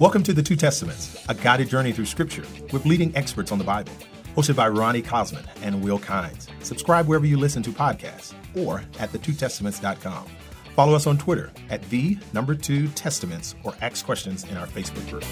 Welcome to the Two Testaments, a guided journey through Scripture with leading experts on the Bible. Hosted by Ronnie Cosman and Will Kynes. Subscribe wherever you listen to podcasts or at thetwotestaments.com. Follow us on Twitter at the number two testaments or ask questions in our Facebook group.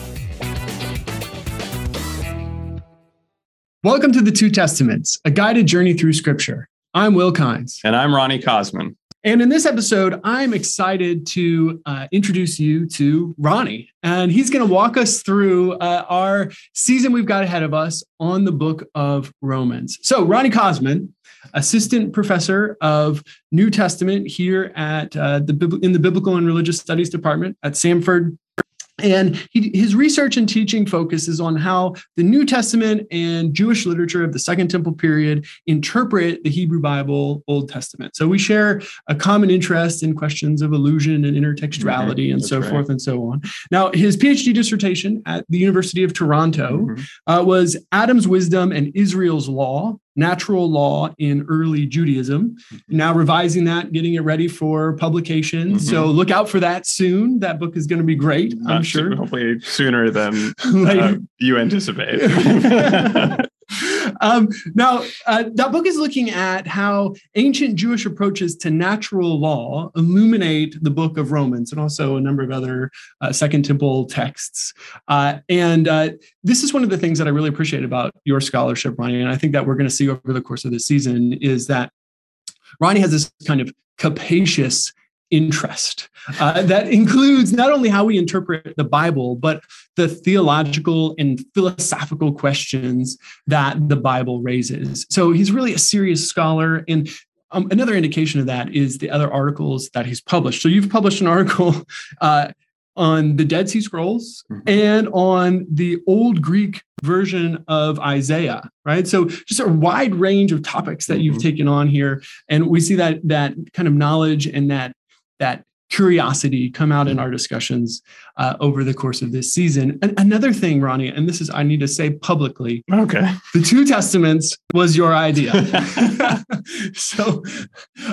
Welcome to the Two Testaments, a guided journey through Scripture. I'm Will Kynes. And I'm Ronnie Cosman. And in this episode, I'm excited to uh, introduce you to Ronnie. And he's going to walk us through uh, our season we've got ahead of us on the book of Romans. So, Ronnie Cosman, assistant professor of New Testament here at uh, the in the Biblical and Religious Studies Department at Samford and he, his research and teaching focuses on how the New Testament and Jewish literature of the Second Temple period interpret the Hebrew Bible, Old Testament. So we share a common interest in questions of allusion and intertextuality and so right. forth and so on. Now, his PhD dissertation at the University of Toronto mm-hmm. uh, was Adam's Wisdom and Israel's Law natural law in early Judaism. Mm-hmm. Now revising that, getting it ready for publication. Mm-hmm. So look out for that soon. That book is going to be great, I'm sure. Hopefully sooner than uh, you anticipate. um, now, uh, that book is looking at how ancient Jewish approaches to natural law illuminate the book of Romans and also a number of other uh, Second Temple texts. Uh, and uh, this is one of the things that I really appreciate about your scholarship, Ronnie. And I think that we're going to see over the course of the season is that Ronnie has this kind of capacious interest uh, that includes not only how we interpret the Bible, but the theological and philosophical questions that the Bible raises. So he's really a serious scholar. And um, another indication of that is the other articles that he's published. So you've published an article. Uh, on the Dead Sea Scrolls mm-hmm. and on the Old Greek version of Isaiah, right? So just a wide range of topics that mm-hmm. you've taken on here, and we see that that kind of knowledge and that that curiosity come out in our discussions uh, over the course of this season. And another thing, Ronnie, and this is I need to say publicly. Okay. The two testaments was your idea. so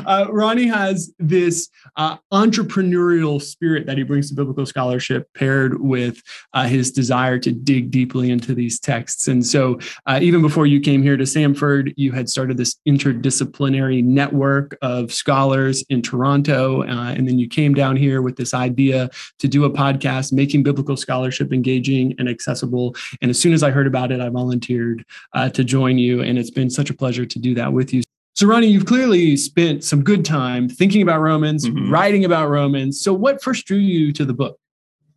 uh, Ronnie has this uh, entrepreneurial spirit that he brings to biblical scholarship, paired with uh, his desire to dig deeply into these texts. And so uh, even before you came here to Samford, you had started this interdisciplinary network of scholars in Toronto, uh, and then you came down here with this idea to do a podcast, making biblical scholarship engaging and accessible. And as soon as I heard about it, I volunteered uh, to join you. And it's been such a pleasure to do that with you. So, Ronnie, you've clearly spent some good time thinking about Romans, mm-hmm. writing about Romans. So, what first drew you to the book?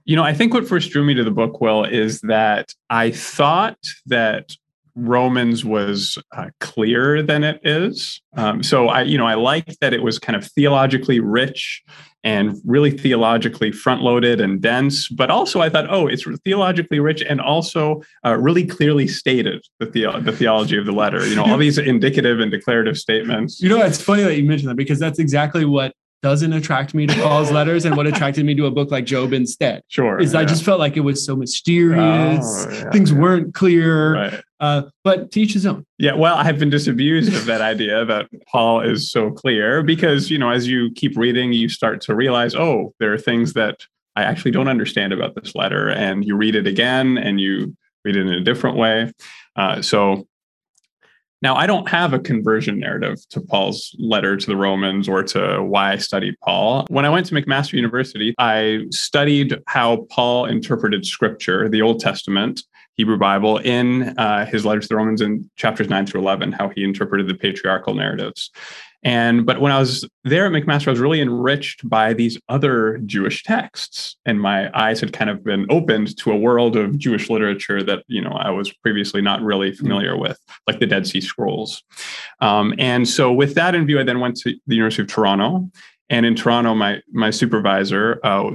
You know, I think what first drew me to the book, Will, is that I thought that Romans was uh, clearer than it is. Um, so I, you know, I liked that it was kind of theologically rich and really theologically front loaded and dense. But also, I thought, oh, it's theologically rich and also uh, really clearly stated the, the the theology of the letter. You know, all these indicative and declarative statements. You know, it's funny that you mentioned that because that's exactly what doesn't attract me to Paul's letters and what attracted me to a book like Job instead. Sure. Is yeah. I just felt like it was so mysterious. Oh, yeah, things yeah. weren't clear. Right. Uh, but teach his own. Yeah. Well, I've been disabused of that idea that Paul is so clear because, you know, as you keep reading, you start to realize, oh, there are things that I actually don't understand about this letter. And you read it again and you read it in a different way. Uh, so now, I don't have a conversion narrative to Paul's letter to the Romans or to why I studied Paul. When I went to McMaster University, I studied how Paul interpreted scripture, the Old Testament, Hebrew Bible, in uh, his letter to the Romans in chapters 9 through 11, how he interpreted the patriarchal narratives. And but when I was there at McMaster, I was really enriched by these other Jewish texts, and my eyes had kind of been opened to a world of Jewish literature that you know I was previously not really familiar with, like the Dead Sea Scrolls. Um, and so, with that in view, I then went to the University of Toronto, and in Toronto, my my supervisor, uh,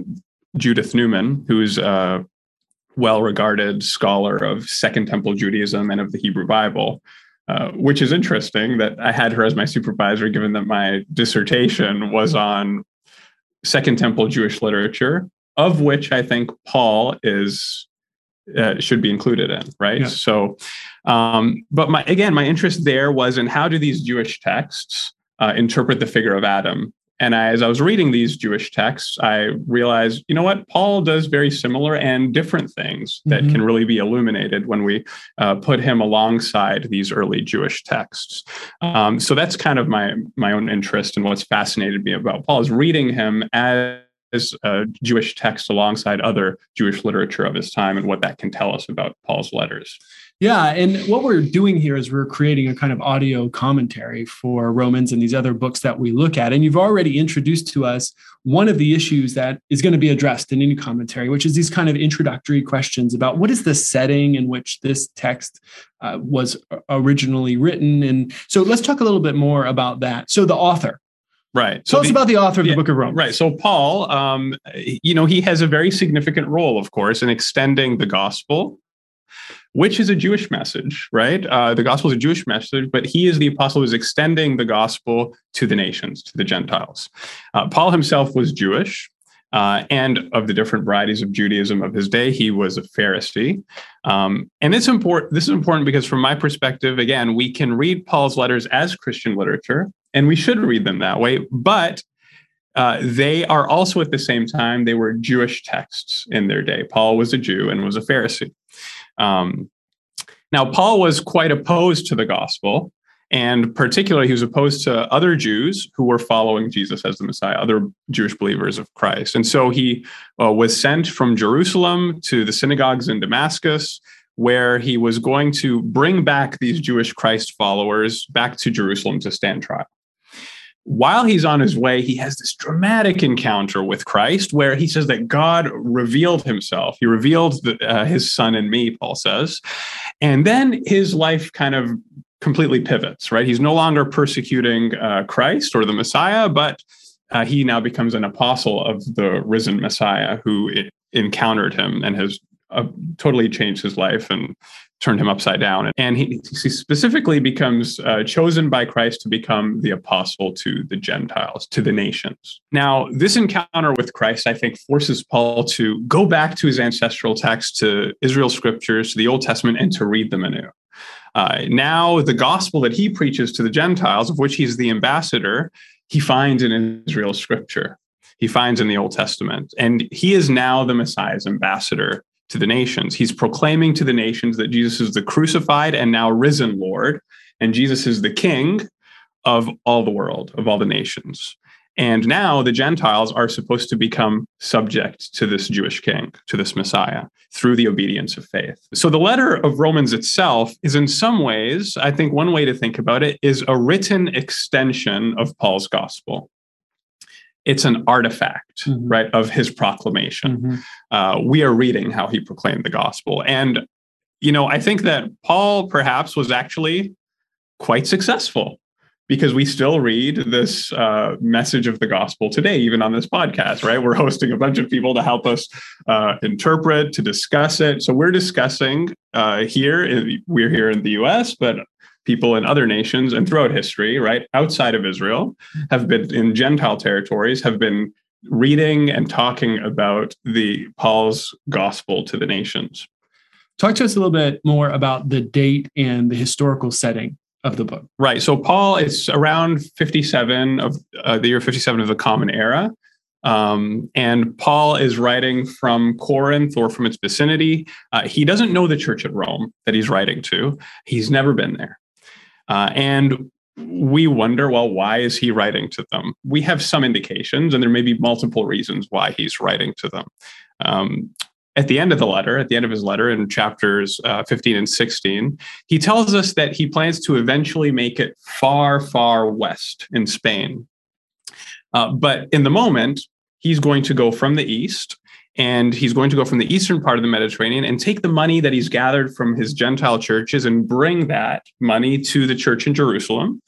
Judith Newman, who's a well-regarded scholar of Second Temple Judaism and of the Hebrew Bible. Uh, which is interesting that I had her as my supervisor, given that my dissertation was on Second Temple Jewish literature, of which I think Paul is uh, should be included in, right? Yeah. So, um, but my again, my interest there was in how do these Jewish texts uh, interpret the figure of Adam and I, as I was reading these Jewish texts, I realized, you know what, Paul does very similar and different things that mm-hmm. can really be illuminated when we uh, put him alongside these early Jewish texts. Um, so that's kind of my my own interest and what's fascinated me about Paul is reading him as as a Jewish text alongside other Jewish literature of his time and what that can tell us about Paul's letters. Yeah, and what we're doing here is we're creating a kind of audio commentary for Romans and these other books that we look at. And you've already introduced to us one of the issues that is going to be addressed in any commentary, which is these kind of introductory questions about what is the setting in which this text uh, was originally written. And so let's talk a little bit more about that. So the author, Right. Tell so us the, about the author of yeah, the Book of Romans. Right. So Paul, um, you know, he has a very significant role, of course, in extending the gospel which is a Jewish message, right? Uh, the gospel is a Jewish message, but he is the apostle who's extending the gospel to the nations, to the Gentiles. Uh, Paul himself was Jewish. Uh, and of the different varieties of Judaism of his day, he was a Pharisee. Um, and it's important. This is important because, from my perspective, again, we can read Paul's letters as Christian literature, and we should read them that way. But uh, they are also at the same time they were Jewish texts in their day. Paul was a Jew and was a Pharisee. Um, now, Paul was quite opposed to the gospel, and particularly, he was opposed to other Jews who were following Jesus as the Messiah, other Jewish believers of Christ. And so he uh, was sent from Jerusalem to the synagogues in Damascus, where he was going to bring back these Jewish Christ followers back to Jerusalem to stand trial while he's on his way, he has this dramatic encounter with Christ where he says that God revealed himself. He revealed the, uh, his son in me, Paul says. And then his life kind of completely pivots, right? He's no longer persecuting uh, Christ or the Messiah, but uh, he now becomes an apostle of the risen Messiah who encountered him and has uh, totally changed his life and turned him upside down. And he, he specifically becomes uh, chosen by Christ to become the apostle to the Gentiles, to the nations. Now, this encounter with Christ, I think, forces Paul to go back to his ancestral text, to Israel's scriptures, to the Old Testament, and to read them anew. Uh, now, the gospel that he preaches to the Gentiles, of which he's the ambassador, he finds in Israel's scripture. He finds in the Old Testament. And he is now the Messiah's ambassador to the nations. He's proclaiming to the nations that Jesus is the crucified and now risen Lord, and Jesus is the King of all the world, of all the nations. And now the Gentiles are supposed to become subject to this Jewish king, to this Messiah, through the obedience of faith. So the letter of Romans itself is, in some ways, I think one way to think about it is a written extension of Paul's gospel it's an artifact, mm-hmm. right, of his proclamation. Mm-hmm. Uh, we are reading how he proclaimed the gospel. And, you know, I think that Paul perhaps was actually quite successful because we still read this uh, message of the gospel today, even on this podcast, right? We're hosting a bunch of people to help us uh, interpret, to discuss it. So we're discussing uh, here, we're here in the US, but people in other nations and throughout history, right, outside of Israel, have been in Gentile territories, have been reading and talking about the Paul's gospel to the nations. Talk to us a little bit more about the date and the historical setting of the book. Right. So Paul, it's around 57 of uh, the year 57 of the Common Era. Um, and Paul is writing from Corinth or from its vicinity. Uh, he doesn't know the church at Rome that he's writing to. He's never been there. Uh, and we wonder, well, why is he writing to them? We have some indications, and there may be multiple reasons why he's writing to them. Um, at the end of the letter, at the end of his letter in chapters uh, 15 and 16, he tells us that he plans to eventually make it far, far west in Spain. Uh, but in the moment, he's going to go from the east and he's going to go from the eastern part of the Mediterranean and take the money that he's gathered from his Gentile churches and bring that money to the church in Jerusalem.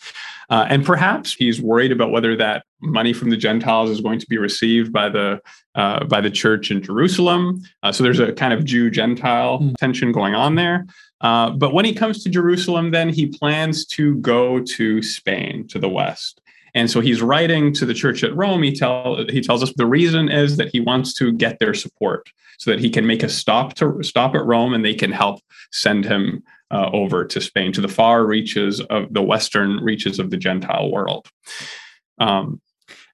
Uh, and perhaps he's worried about whether that money from the Gentiles is going to be received by the uh, by the church in Jerusalem. Uh, so there's a kind of Jew Gentile mm. tension going on there. Uh, but when he comes to Jerusalem, then he plans to go to Spain, to the west. And so he's writing to the church at Rome. He tell he tells us the reason is that he wants to get their support so that he can make a stop to stop at Rome and they can help send him uh, over to Spain to the far reaches of the western reaches of the Gentile world. Um,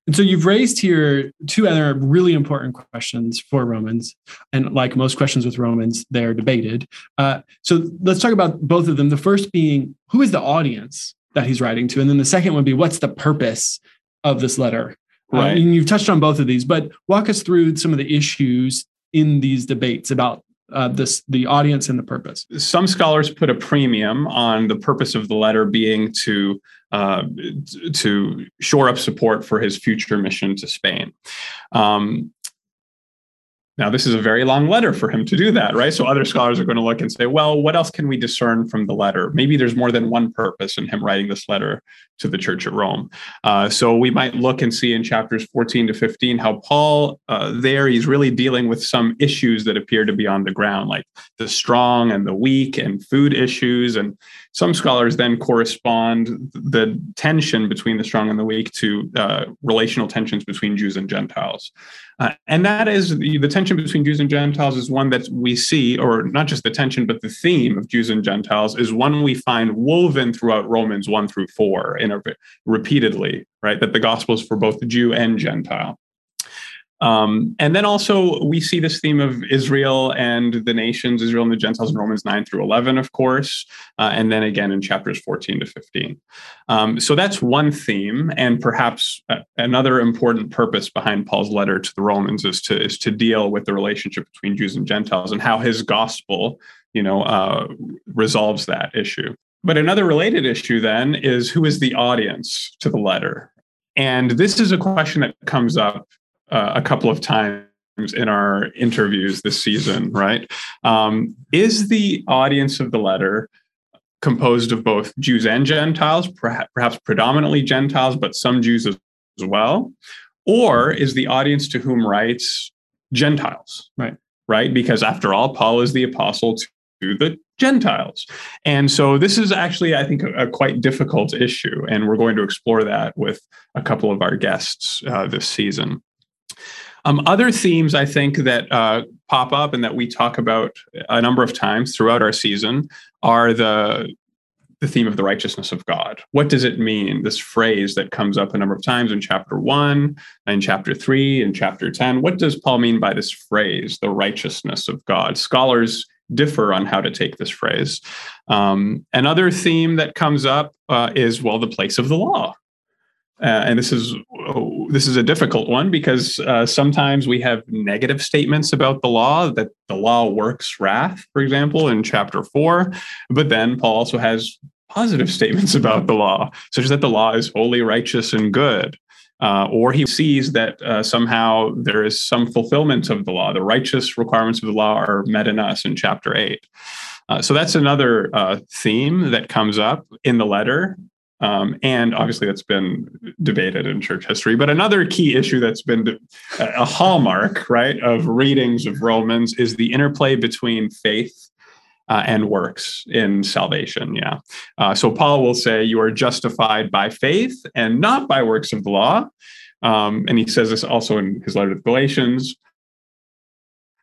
And so you've raised here two other really important questions for Romans. And like most questions with Romans, they're debated. Uh, so let's talk about both of them. The first being who is the audience that he's writing to? And then the second would be what's the purpose of this letter? Uh, right. Uh, and you've touched on both of these, but walk us through some of the issues in these debates about uh, this the audience and the purpose. Some scholars put a premium on the purpose of the letter being to uh, to shore up support for his future mission to Spain. Um, now, this is a very long letter for him to do that, right? So other scholars are going to look and say, well, what else can we discern from the letter? Maybe there's more than one purpose in him writing this letter to the church at Rome. Uh, so we might look and see in chapters 14 to 15 how Paul, uh, there, he's really dealing with some issues that appear to be on the ground, like the strong and the weak and food issues. And some scholars then correspond the tension between the strong and the weak to uh, relational tensions between Jews and Gentiles. Uh, and that is the, the, tension between Jews and Gentiles is one that we see, or not just the tension, but the theme of Jews and Gentiles is one we find woven throughout Romans 1 through 4 in a, repeatedly, right? That the gospel is for both the Jew and Gentile. Um, and then also we see this theme of Israel and the nations, Israel and the Gentiles in Romans 9 through 11, of course, uh, and then again in chapters 14 to 15. Um, so that's one theme, and perhaps uh, another important purpose behind Paul's letter to the Romans is to is to deal with the relationship between Jews and Gentiles and how his gospel, you know, uh, resolves that issue. But another related issue then is who is the audience to the letter? And this is a question that comes up uh, a couple of times in our interviews this season, right? Um, is the audience of the letter composed of both Jews and Gentiles, perhaps, predominantly Gentiles, but some Jews as well? Or is the audience to whom writes Gentiles? Right. Right? Because after all, Paul is the apostle to the Gentiles. And so this is actually, I think, a, a, quite difficult issue. And we're going to explore that with a couple of our guests uh, this season. Um, other themes I think that uh, pop up and that we talk about a number of times throughout our season are the the theme of the righteousness of God. What does it mean? This phrase that comes up a number of times in chapter one, in chapter three, in chapter 10. What does Paul mean by this phrase, the righteousness of God? Scholars differ on how to take this phrase. Um, another theme that comes up uh, is, well, the place of the law. Uh, and this is this is a difficult one because uh, sometimes we have negative statements about the law that the law works wrath, for example, in chapter four. But then Paul also has positive statements about the law, such as that the law is holy, righteous, and good. Uh, or he sees that uh, somehow there is some fulfillment of the law. The righteous requirements of the law are met in us in chapter eight. Uh, so that's another uh, theme that comes up in the letter. Um, and obviously, that's been debated in church history. But another key issue that's been a hallmark, right, of readings of Romans is the interplay between faith uh, and works in salvation. Yeah. Uh, so Paul will say, You are justified by faith and not by works of the law. Um, and he says this also in his letter to the Galatians.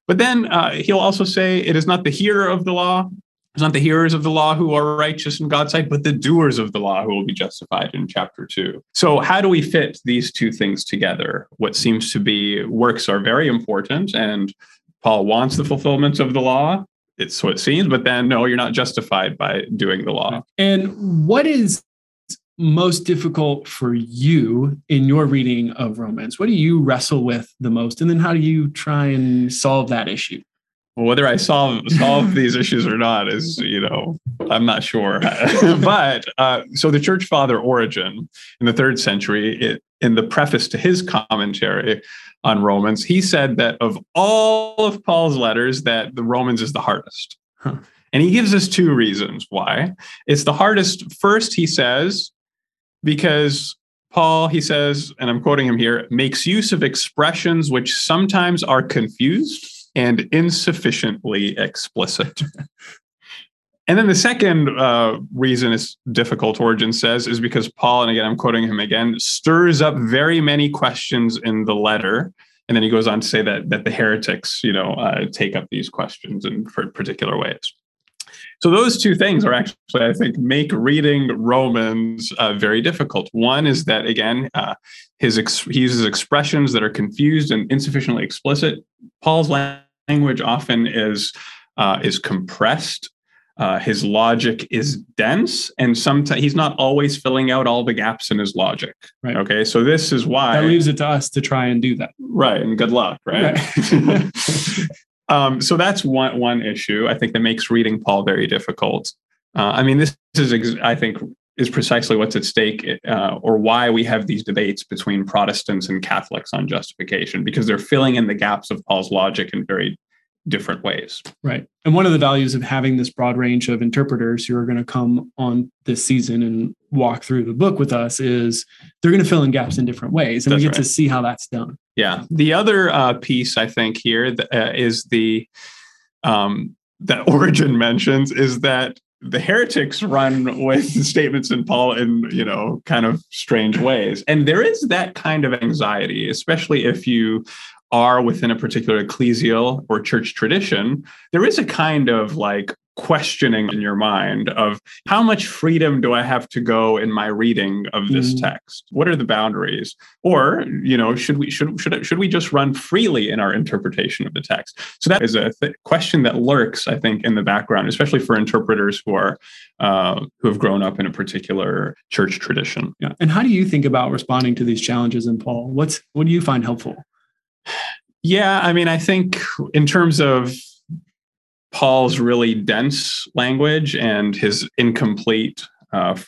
But then uh, he'll also say, It is not the hearer of the law it's not the hearers of the law who are righteous in God's sight, but the doers of the law who will be justified in chapter two. So, how do we fit these two things together? What seems to be works are very important, and Paul wants the fulfillment of the law. It's what it seems, but then no, you're not justified by doing the law. And what is most difficult for you in your reading of Romans? What do you wrestle with the most? And then how do you try and solve that issue? Whether I solve solve these issues or not is, you know, I'm not sure. but uh, so the church father Origen in the third century, it, in the preface to his commentary on Romans, he said that of all of Paul's letters, that the Romans is the hardest. Huh. And he gives us two reasons why. It's the hardest. First, he says, because Paul, he says, and I'm quoting him here, makes use of expressions which sometimes are confused and insufficiently explicit. and then the second uh, reason it's difficult, Origen says, is because Paul, and again, I'm quoting him again, stirs up very many questions in the letter. And then he goes on to say that, that the heretics, you know, uh, take up these questions in particular ways. So those two things are actually, I think, make reading Romans uh, very difficult. One is that again, uh, his ex- he uses expressions that are confused and insufficiently explicit. Paul's language often is uh, is compressed. Uh, his logic is dense, and sometimes he's not always filling out all the gaps in his logic. Right. Okay, so this is why that leaves it to us to try and do that. Right, and good luck. Right. right. Um, so that's one one issue I think that makes reading Paul very difficult. Uh, I mean, this is I think is precisely what's at stake, uh, or why we have these debates between Protestants and Catholics on justification, because they're filling in the gaps of Paul's logic in very different ways. Right. And one of the values of having this broad range of interpreters who are going to come on this season and walk through the book with us is they're going to fill in gaps in different ways. And that's we get right. to see how that's done. Yeah. The other uh, piece I think here uh, is the um, that Origen mentions is that the heretics run with statements in Paul in you know kind of strange ways, and there is that kind of anxiety, especially if you are within a particular ecclesial or church tradition, there is a kind of like questioning in your mind of how much freedom do I have to go in my reading of this mm. text? What are the boundaries? Or, you know, should we should should should we just run freely in our interpretation of the text? So that is a th- question that lurks, I think, in the background, especially for interpreters who are uh, who have grown up in a particular church tradition. Yeah. And how do you think about responding to these challenges in Paul? What's what do you find helpful? Yeah, I mean, I think in terms of Paul's really dense language and his incomplete, uh,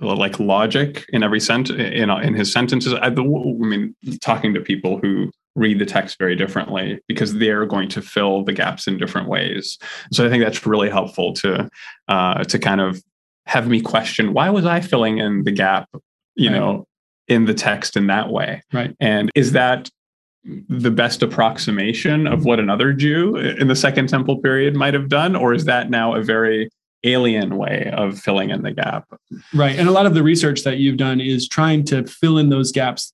like logic in every sentence in, in his sentences. I, I mean, talking to people who read the text very differently because they're going to fill the gaps in different ways. So I think that's really helpful to uh, to kind of have me question why was I filling in the gap, you right. know, in the text in that way, right? And is that the best approximation of what another Jew in the Second Temple period might have done, or is that now a very alien way of filling in the gap? Right. And a lot of the research that you've done is trying to fill in those gaps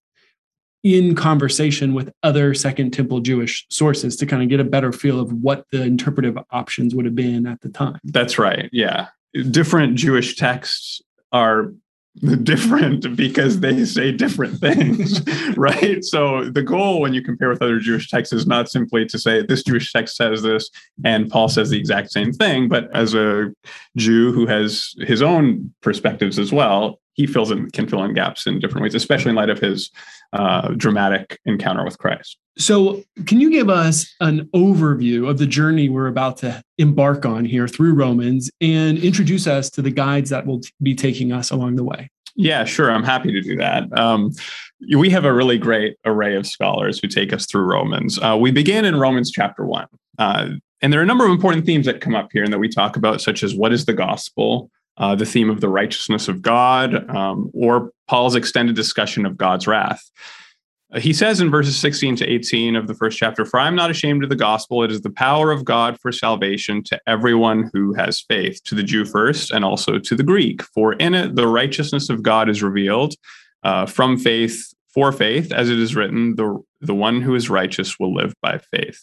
in conversation with other Second Temple Jewish sources to kind of get a better feel of what the interpretive options would have been at the time. That's right. Yeah. Different Jewish texts are different because they say different things, right? So the goal when you compare with other Jewish texts is not simply to say this Jewish text says this and Paul says the exact same thing, but as a Jew who has his own perspectives as well, he fills in can fill in gaps in different ways, especially in light of his uh, dramatic encounter with Christ. So, can you give us an overview of the journey we're about to embark on here through Romans and introduce us to the guides that will be taking us along the way? Yeah, sure. I'm happy to do that. Um, we have a really great array of scholars who take us through Romans. Uh, we begin in Romans chapter one. Uh, and there are a number of important themes that come up here and that we talk about, such as what is the gospel, uh, the theme of the righteousness of God, um, or Paul's extended discussion of God's wrath. Uh, he says in verses 16 to 18 of the first chapter, For I am not ashamed of the gospel. It is the power of God for salvation to everyone who has faith, to the Jew first, and also to the Greek. For in it the righteousness of God is revealed uh, from faith for faith, as it is written, the, the one who is righteous will live by faith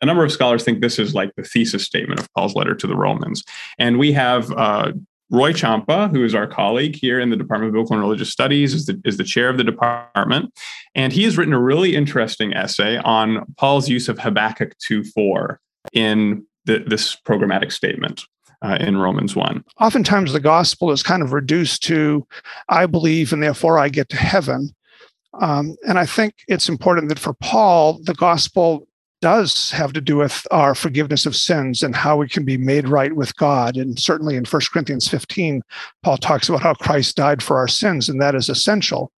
a number of scholars think this is like the thesis statement of Paul's letter to the Romans. And we have uh, Roy Ciampa, who is our colleague here in the Department of Biblical and Religious Studies, is the, is the chair of the department. And he has written a really interesting essay on Paul's use of Habakkuk 2 4 in the, this programmatic statement. Uh, in Romans 1. Oftentimes, the gospel is kind of reduced to, I believe, and therefore I get to heaven. Um, and I think it's important that for Paul, the gospel does have to do with our forgiveness of sins and how we can be made right with God. And certainly in 1 Corinthians 15, Paul talks about how Christ died for our sins, and that is essential.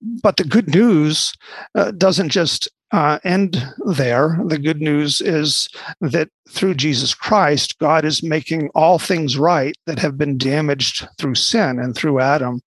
But the good news uh, doesn't just uh, end there. The good news is that through Jesus Christ, God is making all things right that have been damaged through sin and through Adam.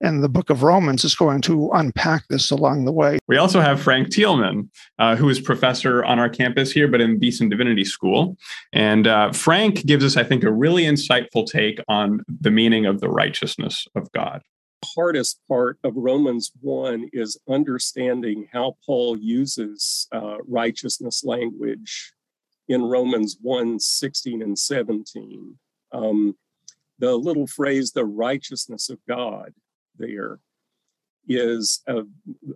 And the book of Romans is going to unpack this along the way. We also have Frank Thielman, uh, who is professor on our campus here, but in Beeson Divinity School. And uh, Frank gives us, I think, a really insightful take on the meaning of the righteousness of God hardest part of Romans 1 is understanding how Paul uses uh, righteousness language in Romans 1 16 and 17. Um, the little phrase, the righteousness of God, there is a,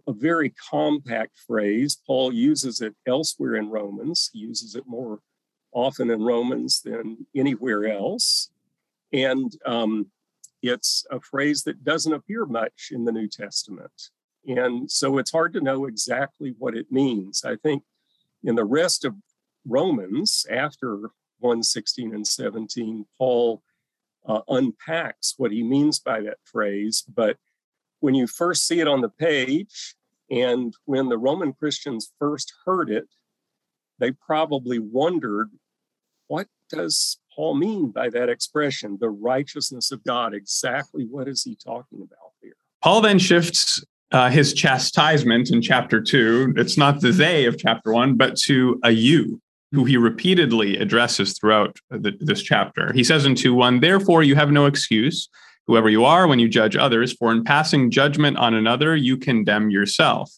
a, very compact phrase. Paul uses it elsewhere in Romans, he uses it more often in Romans than anywhere else. And um, it's a phrase that doesn't appear much in the New Testament. And so it's hard to know exactly what it means. I think in the rest of Romans, after 116 and 17, Paul uh, unpacks what he means by that phrase. But when you first see it on the page, and when the Roman Christians first heard it, they probably wondered what does Paul mean by that expression, the righteousness of God? Exactly what is he talking about here? Paul then shifts uh, his chastisement in chapter two. It's not the they of chapter one, but to a you who he repeatedly addresses throughout the, this chapter. He says in 2 1, Therefore, you have no excuse, whoever you are, when you judge others, for in passing judgment on another, you condemn yourself,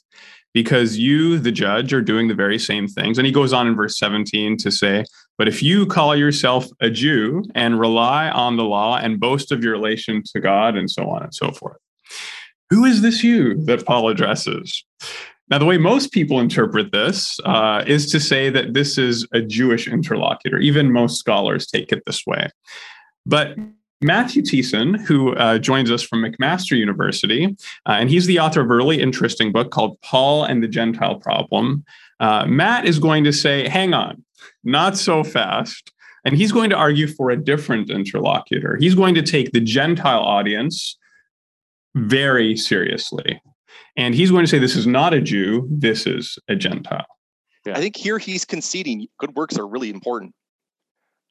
because you, the judge, are doing the very same things. And he goes on in verse 17 to say, But if you call yourself a Jew and rely on the law and boast of your relation to God, and so on and so forth. Who is this you that Paul addresses? Now, the way most people interpret this uh, is to say that this is a Jewish interlocutor. Even most scholars take it this way. But Matthew Thiessen, who uh, joins us from McMaster University, uh, and he's the author of a really interesting book called Paul and the Gentile Problem. Uh, Matt is going to say, hang on, not so fast. And he's going to argue for a different interlocutor. He's going to take the Gentile audience very seriously. And he's going to say this is not a Jew, this is a Gentile. Yeah. I think here he's conceding good works are really important.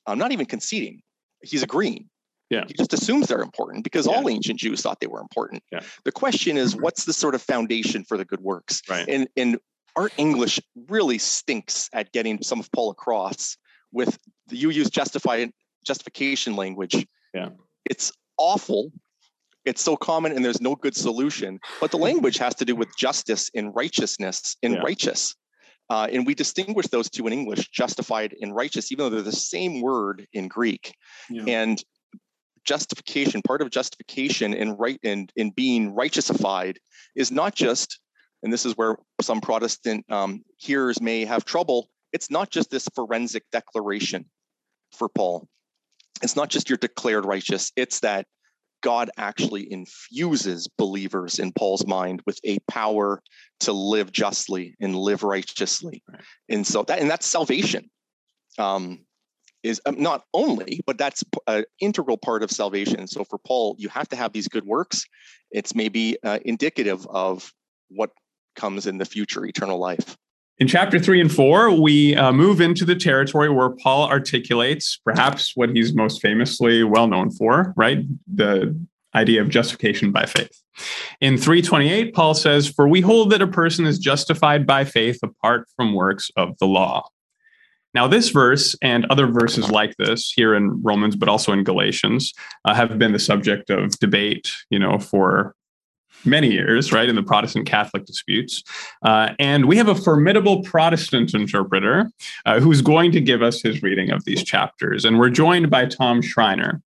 I'm not even conceding, he's agreeing. Yeah. He just assumes they're important because yeah. all ancient Jews thought they were important. Yeah. The question is, mm-hmm. what's the sort of foundation for the good works? Right. And and our English really stinks at getting some of Paul across with the, you use justified justification language. Yeah. It's awful it's so common and there's no good solution. But the language has to do with justice and righteousness and yeah. righteous. Uh, and we distinguish those two in English, justified and righteous, even though they're the same word in Greek. Yeah. And justification, part of justification and right and in being righteousified is not just, and this is where some Protestant um, hearers may have trouble. It's not just this forensic declaration for Paul. It's not just you're declared righteous. It's that God actually infuses believers in Paul's mind with a power to live justly and live righteously. And so that, and that's salvation. Um, is um, not only, but that's an integral part of salvation. So for Paul, you have to have these good works. It's maybe uh, indicative of what comes in the future, eternal life. In chapter three and four, we uh, move into the territory where Paul articulates perhaps what he's most famously well known for, right? The idea of justification by faith. In 328, Paul says, For we hold that a person is justified by faith apart from works of the law. Now, this verse and other verses like this here in Romans, but also in Galatians, uh, have been the subject of debate, you know, for many years, right, in the Protestant Catholic disputes. Uh, and we have a formidable Protestant interpreter uh, who's going to give us his reading of these chapters. And we're joined by Tom Schreiner.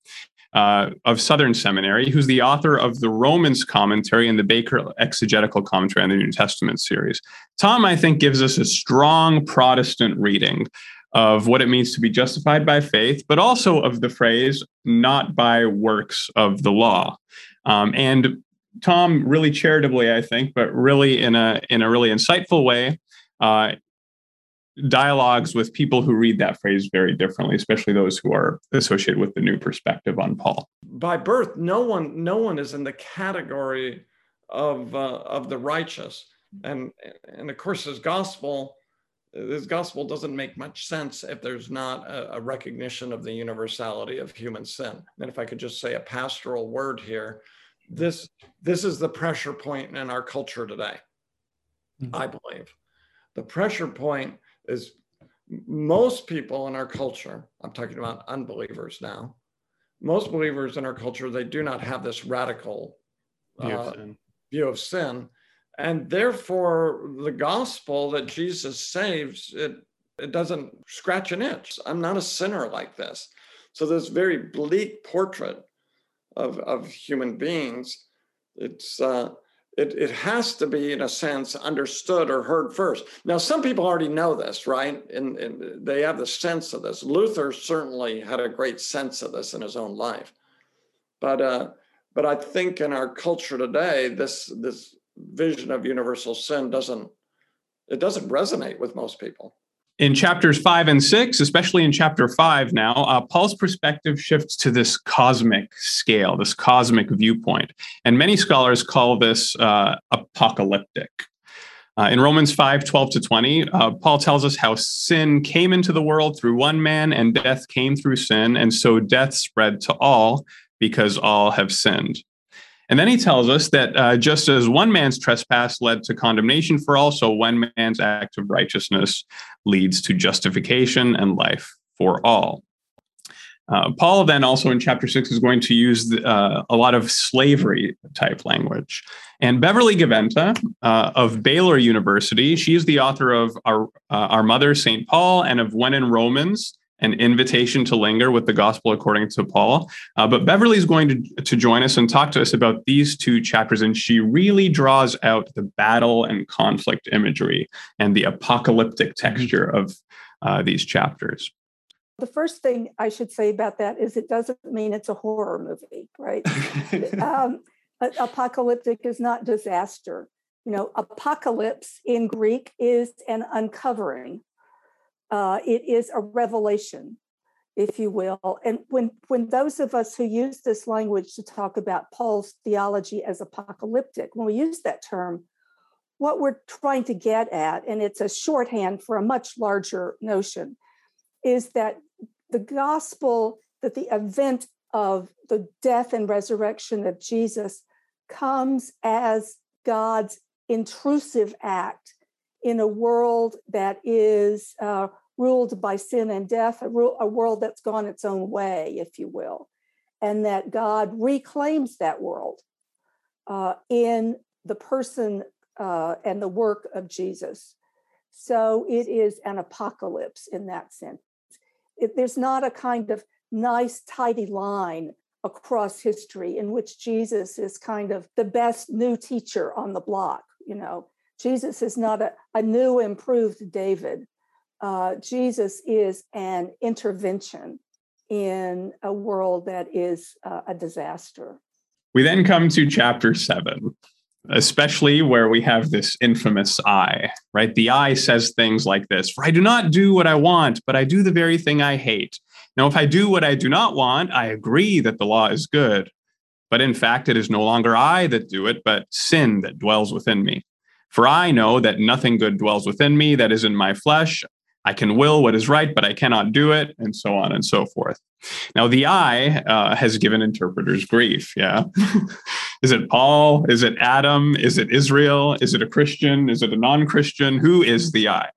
Uh, of Southern Seminary, who's the author of the Romans commentary and the Baker exegetical commentary on the New Testament series. Tom, I think, gives us a strong Protestant reading of what it means to be justified by faith, but also of the phrase not by works of the law. Um, and Tom really charitably, I think, but really in a in a really insightful way, uh, dialogues with people who read that phrase very differently, especially those who are associated with the new perspective on Paul. By birth, no one no one is in the category of uh, of the righteous, and and of course, his gospel. This gospel doesn't make much sense if there's not a, a recognition of the universality of human sin. And if I could just say a pastoral word here, this this is the pressure point in our culture today mm-hmm. i believe the pressure point is most people in our culture i'm talking about unbelievers now most believers in our culture they do not have this radical view, uh, of, sin. view of sin and therefore the gospel that jesus saves it It doesn't scratch an itch. I'm not a sinner like this. So this very bleak portrait of, of human beings, it's uh, it, it has to be in a sense understood or heard first. Now some people already know this right? And, and they have the sense of this. Luther certainly had a great sense of this in his own life. But uh, but i think in our culture today this this vision of universal sin doesn't it doesn't resonate with most people in chapters five and six, especially in chapter five now, uh, Paul's perspective shifts to this cosmic scale, this cosmic viewpoint. And many scholars call this uh, apocalyptic. Uh, in Romans 5 12 to 20, uh, Paul tells us how sin came into the world through one man and death came through sin. And so death spread to all because all have sinned. And then he tells us that uh, just as one man's trespass led to condemnation for all, so one man's act of righteousness leads to justification and life for all. Uh, Paul then also in chapter six is going to use uh, a lot of slavery type language. And Beverly Gaventa uh, of Baylor University, she is the author of Our, uh, Our Mother, St. Paul, and of When in Romans, an invitation to linger with the gospel according to Paul. Uh, but Beverly is going to, to join us and talk to us about these two chapters. And she really draws out the battle and conflict imagery and the apocalyptic mm-hmm. texture of uh, these chapters. The first thing I should say about that is it doesn't mean it's a horror movie, right? um, apocalyptic is not disaster. You know, apocalypse in Greek is an uncovering uh, it is a revelation, if you will. And when, when those of us who use this language to talk about Paul's theology as apocalyptic, when we use that term, what we're trying to get at, and it's a shorthand for a much larger notion, is that the gospel, that the event of the death and resurrection of Jesus comes as God's intrusive act in a world that is uh, ruled by sin and death, a, ru- a world that's gone its own way, if you will, and that God reclaims that world uh, in the person uh, and the work of Jesus. So it is an apocalypse in that sense. It, there's not a kind of nice, tidy line across history in which Jesus is kind of the best new teacher on the block. You know, Jesus is not a, a new, improved David uh, Jesus is an intervention in a world that is uh, a disaster. We then come to chapter seven, especially where we have this infamous I, right? The I says things like this For I do not do what I want, but I do the very thing I hate. Now, if I do what I do not want, I agree that the law is good. But in fact, it is no longer I that do it, but sin that dwells within me. For I know that nothing good dwells within me that is in my flesh. I can will what is right, but I cannot do it, and so on and so forth. Now, the I uh, has given interpreters grief. Yeah. is it Paul? Is it Adam? Is it Israel? Is it a Christian? Is it a non Christian? Who is the I?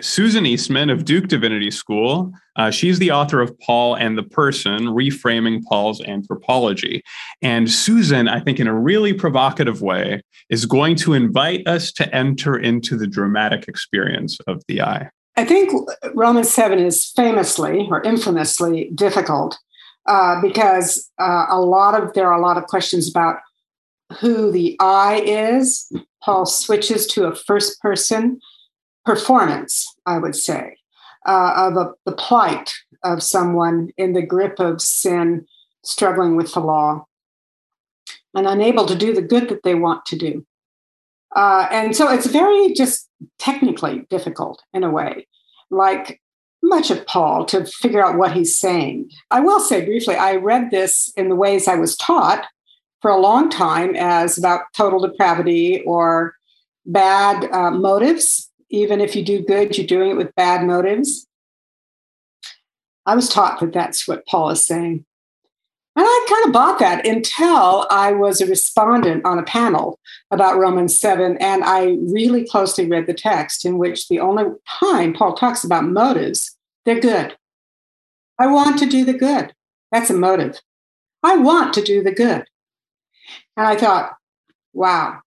Susan Eastman of Duke Divinity School, uh, she's the author of Paul and the Person, Reframing Paul's Anthropology. And Susan, I think, in a really provocative way, is going to invite us to enter into the dramatic experience of the I. I think Romans 7 is famously or infamously difficult uh, because uh, a lot of there are a lot of questions about who the I is. Paul switches to a first person performance, I would say, uh, of a, the plight of someone in the grip of sin, struggling with the law, and unable to do the good that they want to do. Uh, and so it's very just technically difficult in a way, like much of Paul, to figure out what he's saying. I will say briefly, I read this in the ways I was taught for a long time as about total depravity or bad uh, motives. Even if you do good, you're doing it with bad motives. I was taught that that's what Paul is saying. And I kind of bought that until I was a respondent on a panel about Romans 7. And I really closely read the text, in which the only time Paul talks about motives, they're good. I want to do the good. That's a motive. I want to do the good. And I thought, wow.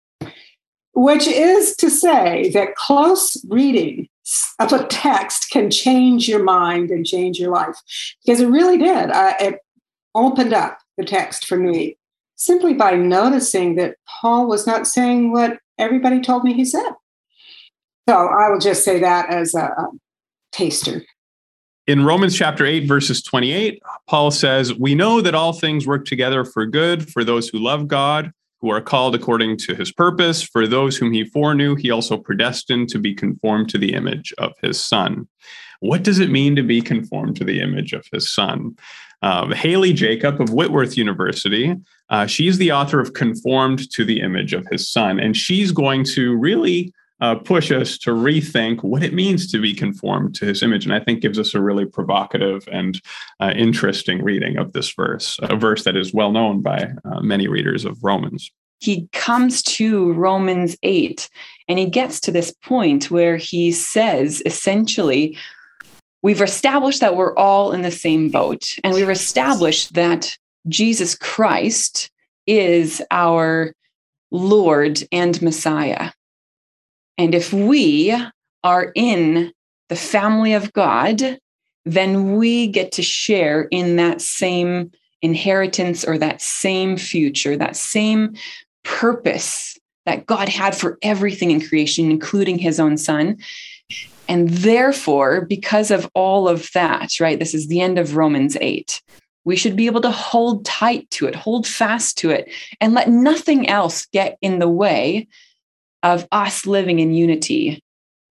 Which is to say that close reading of a text can change your mind and change your life because it really did. Uh, it opened up the text for me simply by noticing that Paul was not saying what everybody told me he said. So I will just say that as a, a taster. In Romans chapter 8, verses 28, Paul says, We know that all things work together for good for those who love God, who are called according to his purpose. For those whom he foreknew, he also predestined to be conformed to the image of his son. What does it mean to be conformed to the image of his son? Uh, Haley Jacob of Whitworth University, uh, she's the author of Conformed to the Image of His Son, and she's going to really uh, push us to rethink what it means to be conformed to his image. And I think gives us a really provocative and uh, interesting reading of this verse, a verse that is well known by uh, many readers of Romans. He comes to Romans 8 and he gets to this point where he says essentially, we've established that we're all in the same boat, and we've established that Jesus Christ is our Lord and Messiah. And if we are in the family of God, then we get to share in that same inheritance or that same future, that same purpose that God had for everything in creation, including his own son. And therefore, because of all of that, right, this is the end of Romans 8. We should be able to hold tight to it, hold fast to it, and let nothing else get in the way of us living in unity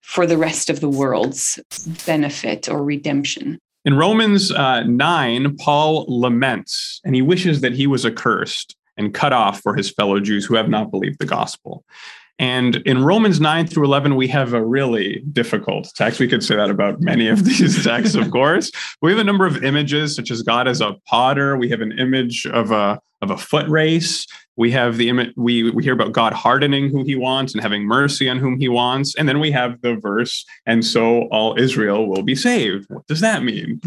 for the rest of the world's benefit or redemption. In Romans uh, 9, Paul laments and he wishes that he was accursed and cut off for his fellow Jews who have not believed the gospel. And in Romans 9 through 11, we have a really difficult text. We could say that about many of these texts, of course. We have a number of images, such as God as a potter. We have an image of a, of a foot race. We have the image, we, we hear about God hardening who he wants and having mercy on whom he wants. And then we have the verse, and so all Israel will be saved. What does that mean?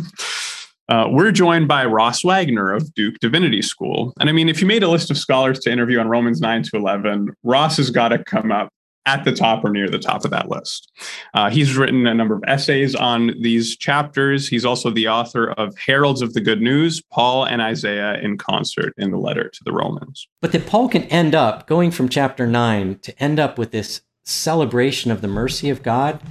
Uh, we're joined by Ross Wagner of Duke Divinity School. And I mean, if you made a list of scholars to interview on Romans 9 to 11, Ross has got to come up at the top or near the top of that list. Uh, he's written a number of essays on these chapters. He's also the author of Heralds of the Good News, Paul and Isaiah in concert in the letter to the Romans. But that Paul can end up going from chapter 9 to end up with this celebration of the mercy of God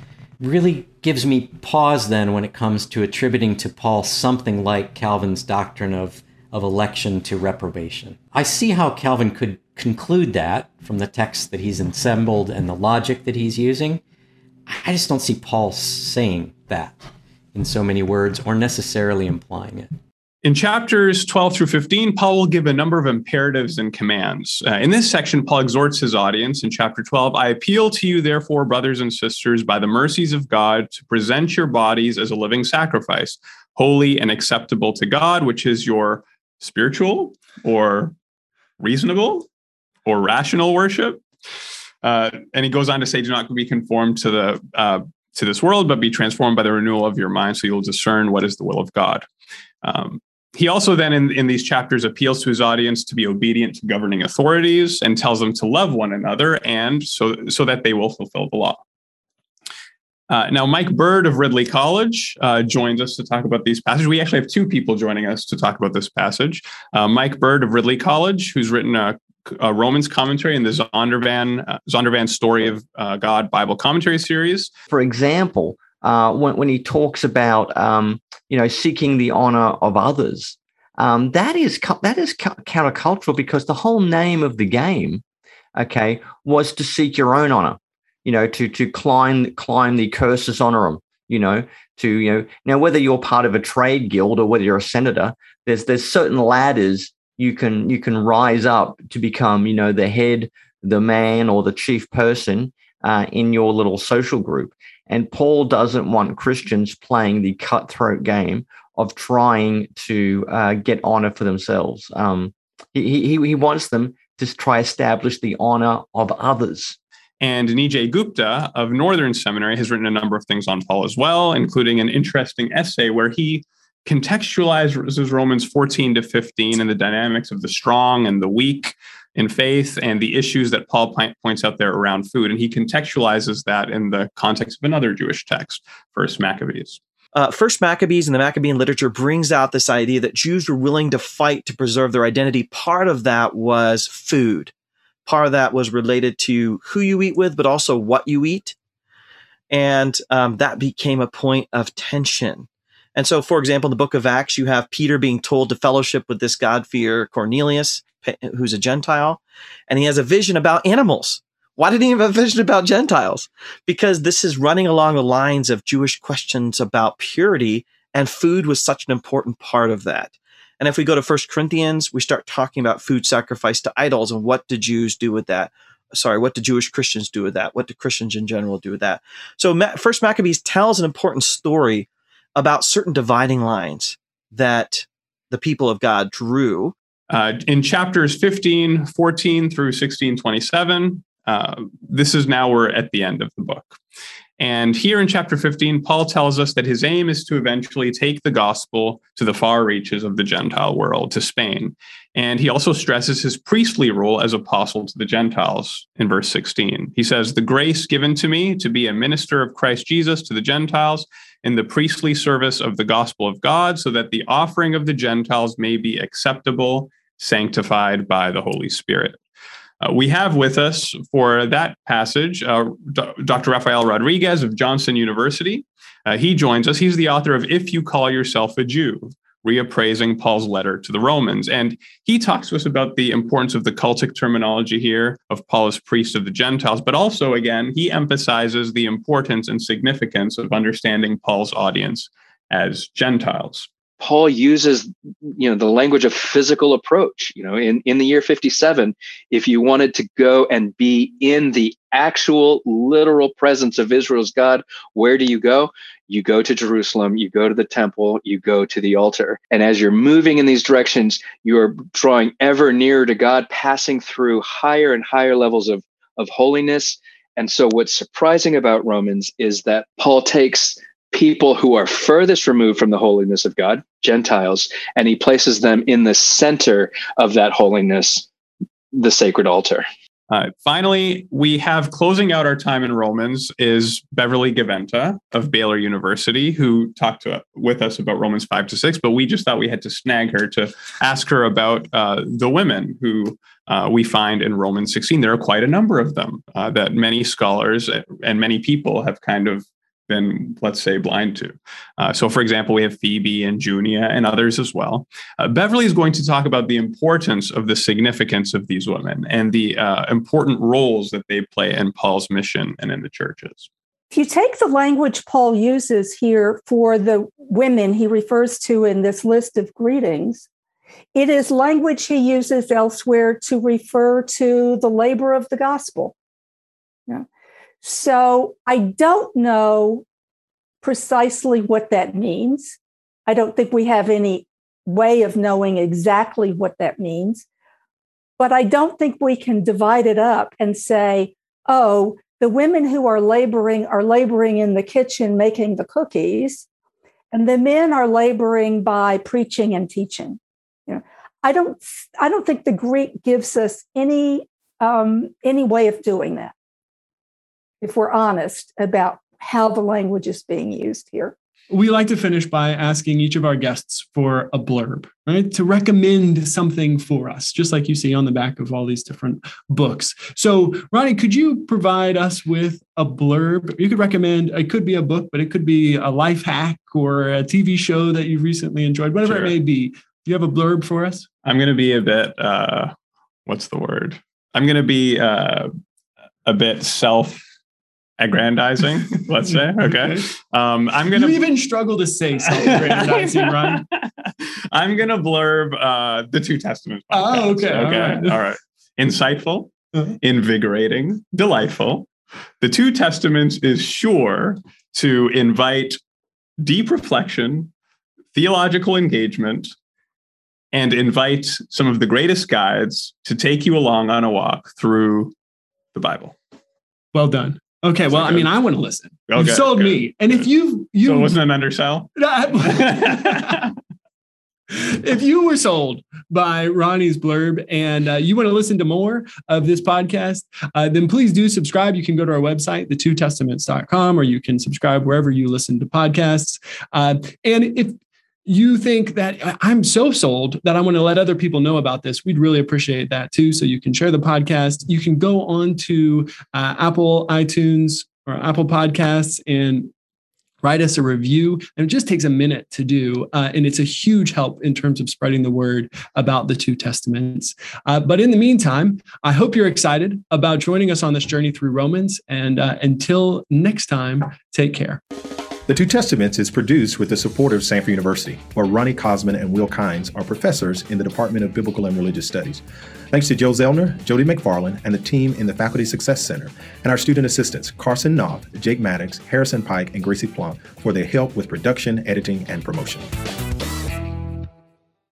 really gives me pause then when it comes to attributing to Paul something like Calvin's doctrine of, of election to reprobation. I see how Calvin could conclude that from the text that he's assembled and the logic that he's using. I just don't see Paul saying that in so many words or necessarily implying it. In chapters 12 through 15, Paul will give a number of imperatives and commands. Uh, in this section, Paul exhorts his audience in chapter 12 I appeal to you, therefore, brothers and sisters, by the mercies of God, to present your bodies as a living sacrifice, holy and acceptable to God, which is your spiritual or reasonable or rational worship. Uh, and he goes on to say, do not be conformed to the uh, to this world, but be transformed by the renewal of your mind, so you'll discern what is the will of God. Um, he also then in, in these chapters appeals to his audience to be obedient to governing authorities and tells them to love one another and so so that they will fulfill the law. Uh, now mike bird of ridley college uh, joins us to talk about these passages. We actually have two people joining us to talk about this passage. Uh, mike bird of ridley college who's written a, a romans commentary in the zondervan uh, zondervan story of uh, god bible commentary series. For example uh, when, when he talks about um, you know seeking the honor of others. Um, that is that is countercultural because the whole name of the game, okay, was to seek your own honor. You know, to to climb climb the cursus honorum. You know, to you know now whether you're part of a trade guild or whether you're a senator, there's there's certain ladders you can you can rise up to become you know the head, the man, or the chief person uh, in your little social group. And Paul doesn't want Christians playing the cutthroat game of trying to uh, get honor for themselves. Um, he, he, he wants them to try establish the honor of others. And Nijay Gupta of Northern Seminary has written a number of things on Paul as well, including an interesting essay where he contextualizes Romans 14 to 15 and the dynamics of the strong and the weak in faith and the issues that Paul points out there around food. And he contextualizes that in the context of another Jewish text, First Maccabees. Uh, First Maccabees and the Maccabean literature brings out this idea that Jews were willing to fight to preserve their identity. Part of that was food. Part of that was related to who you eat with, but also what you eat. And um, that became a point of tension. And so, for example, in the book of Acts, you have Peter being told to fellowship with this God-fearer Cornelius, who's a Gentile, and he has a vision about animals. Why did he have a vision about Gentiles? Because this is running along the lines of Jewish questions about purity, and food was such an important part of that. And if we go to First Corinthians, we start talking about food sacrificed to idols and what do Jews do with that? Sorry, what do Jewish Christians do with that? What do Christians in general do with that? So First Maccabees tells an important story about certain dividing lines that the people of God drew. Uh, in chapters 15, 14 through 16, 27, uh, this is now we're at the end of the book. And here in chapter 15, Paul tells us that his aim is to eventually take the gospel to the far reaches of the Gentile world, to Spain. And he also stresses his priestly role as apostle to the Gentiles in verse 16. He says, The grace given to me to be a minister of Christ Jesus to the Gentiles in the priestly service of the gospel of God, so that the offering of the Gentiles may be acceptable, sanctified by the Holy Spirit. Uh, we have with us for that passage uh, Dr. Rafael Rodriguez of Johnson University. Uh, he joins us. He's the author of If You Call Yourself a Jew, reappraising Paul's letter to the Romans. And he talks to us about the importance of the cultic terminology here of Paul as priest of the Gentiles, but also, again, he emphasizes the importance and significance of understanding Paul's audience as Gentiles. Paul uses, you know, the language of physical approach. You know, in, in the year 57, if you wanted to go and be in the actual literal presence of Israel's God, where do you go? You go to Jerusalem, you go to the temple, you go to the altar. And as you're moving in these directions, you're drawing ever nearer to God, passing through higher and higher levels of, of holiness. And so, what's surprising about Romans is that Paul takes people who are furthest removed from the holiness of God, Gentiles, and he places them in the center of that holiness, the sacred altar. Finally, we have closing out our time in Romans is Beverly Gaventa of Baylor University, who talked to, with us about Romans 5 to 6, but we just thought we had to snag her to ask her about uh, the women who uh, we find in Romans 16. There are quite a number of them uh, that many scholars and many people have kind of been, let's say, blind to. Uh, so, for example, we have Phoebe and Junia and others as well. Uh, Beverly is going to talk about the importance of the significance of these women and the uh, important roles that they play in Paul's mission and in the churches. If you take the language Paul uses here for the women he refers to in this list of greetings, it is language he uses elsewhere to refer to the labor of the gospel. So I don't know precisely what that means. I don't think we have any way of knowing exactly what that means. But I don't think we can divide it up and say, oh, the women who are laboring are laboring in the kitchen making the cookies, and the men are laboring by preaching and teaching. You know, I don't, I don't think the Greek gives us any um, any way of doing that if we're honest about how the language is being used here. We like to finish by asking each of our guests for a blurb, right? To recommend something for us, just like you see on the back of all these different books. So, Rony, could you provide us with a blurb? You could recommend, it could be a book, but it could be a life hack or a TV show that you've recently enjoyed, whatever sure. it may be. Do you have a blurb for us? I'm going to be a bit, uh, what's the word? I'm going to be uh, a bit self aggrandizing let's say okay. Um i'm gonna you even struggle to say self-aggrandizing right i'm gonna blurb uh the two testaments podcast. oh okay okay all right, all right. insightful uh-huh. invigorating delightful. The two testaments is sure to invite deep reflection theological engagement and invite some of the greatest guides to take you along on a walk through the bible. Well done Okay, well, I mean, I want to listen. Okay, you sold good. me, and if you you so it wasn't an undersell. if you were sold by Rony's blurb and uh, you want to listen to more of this podcast, uh, then please do subscribe. You can go to our website, the2testaments.com, or you can subscribe wherever you listen to podcasts. Uh, and if you think that I'm so sold that I want to let other people know about this, we'd really appreciate that too. So you can share the podcast. You can go on to uh, Apple iTunes or Apple Podcasts and write us a review. And it just takes a minute to do. Uh, and it's a huge help in terms of spreading the word about the two testaments. Uh, but in the meantime, I hope you're excited about joining us on this journey through Romans. And uh, until next time, take care. The Two Testaments is produced with the support of Samford University, where Rony Kozman and Will Kynes are professors in the Department of Biblical and Religious Studies. Thanks to Joe Zellner, Jody McFarland, and the team in the Faculty Success Center, and our student assistants, Carson Knopf, Jake Maddox, Harrison Pike, and Gracie Plump, for their help with production, editing, and promotion.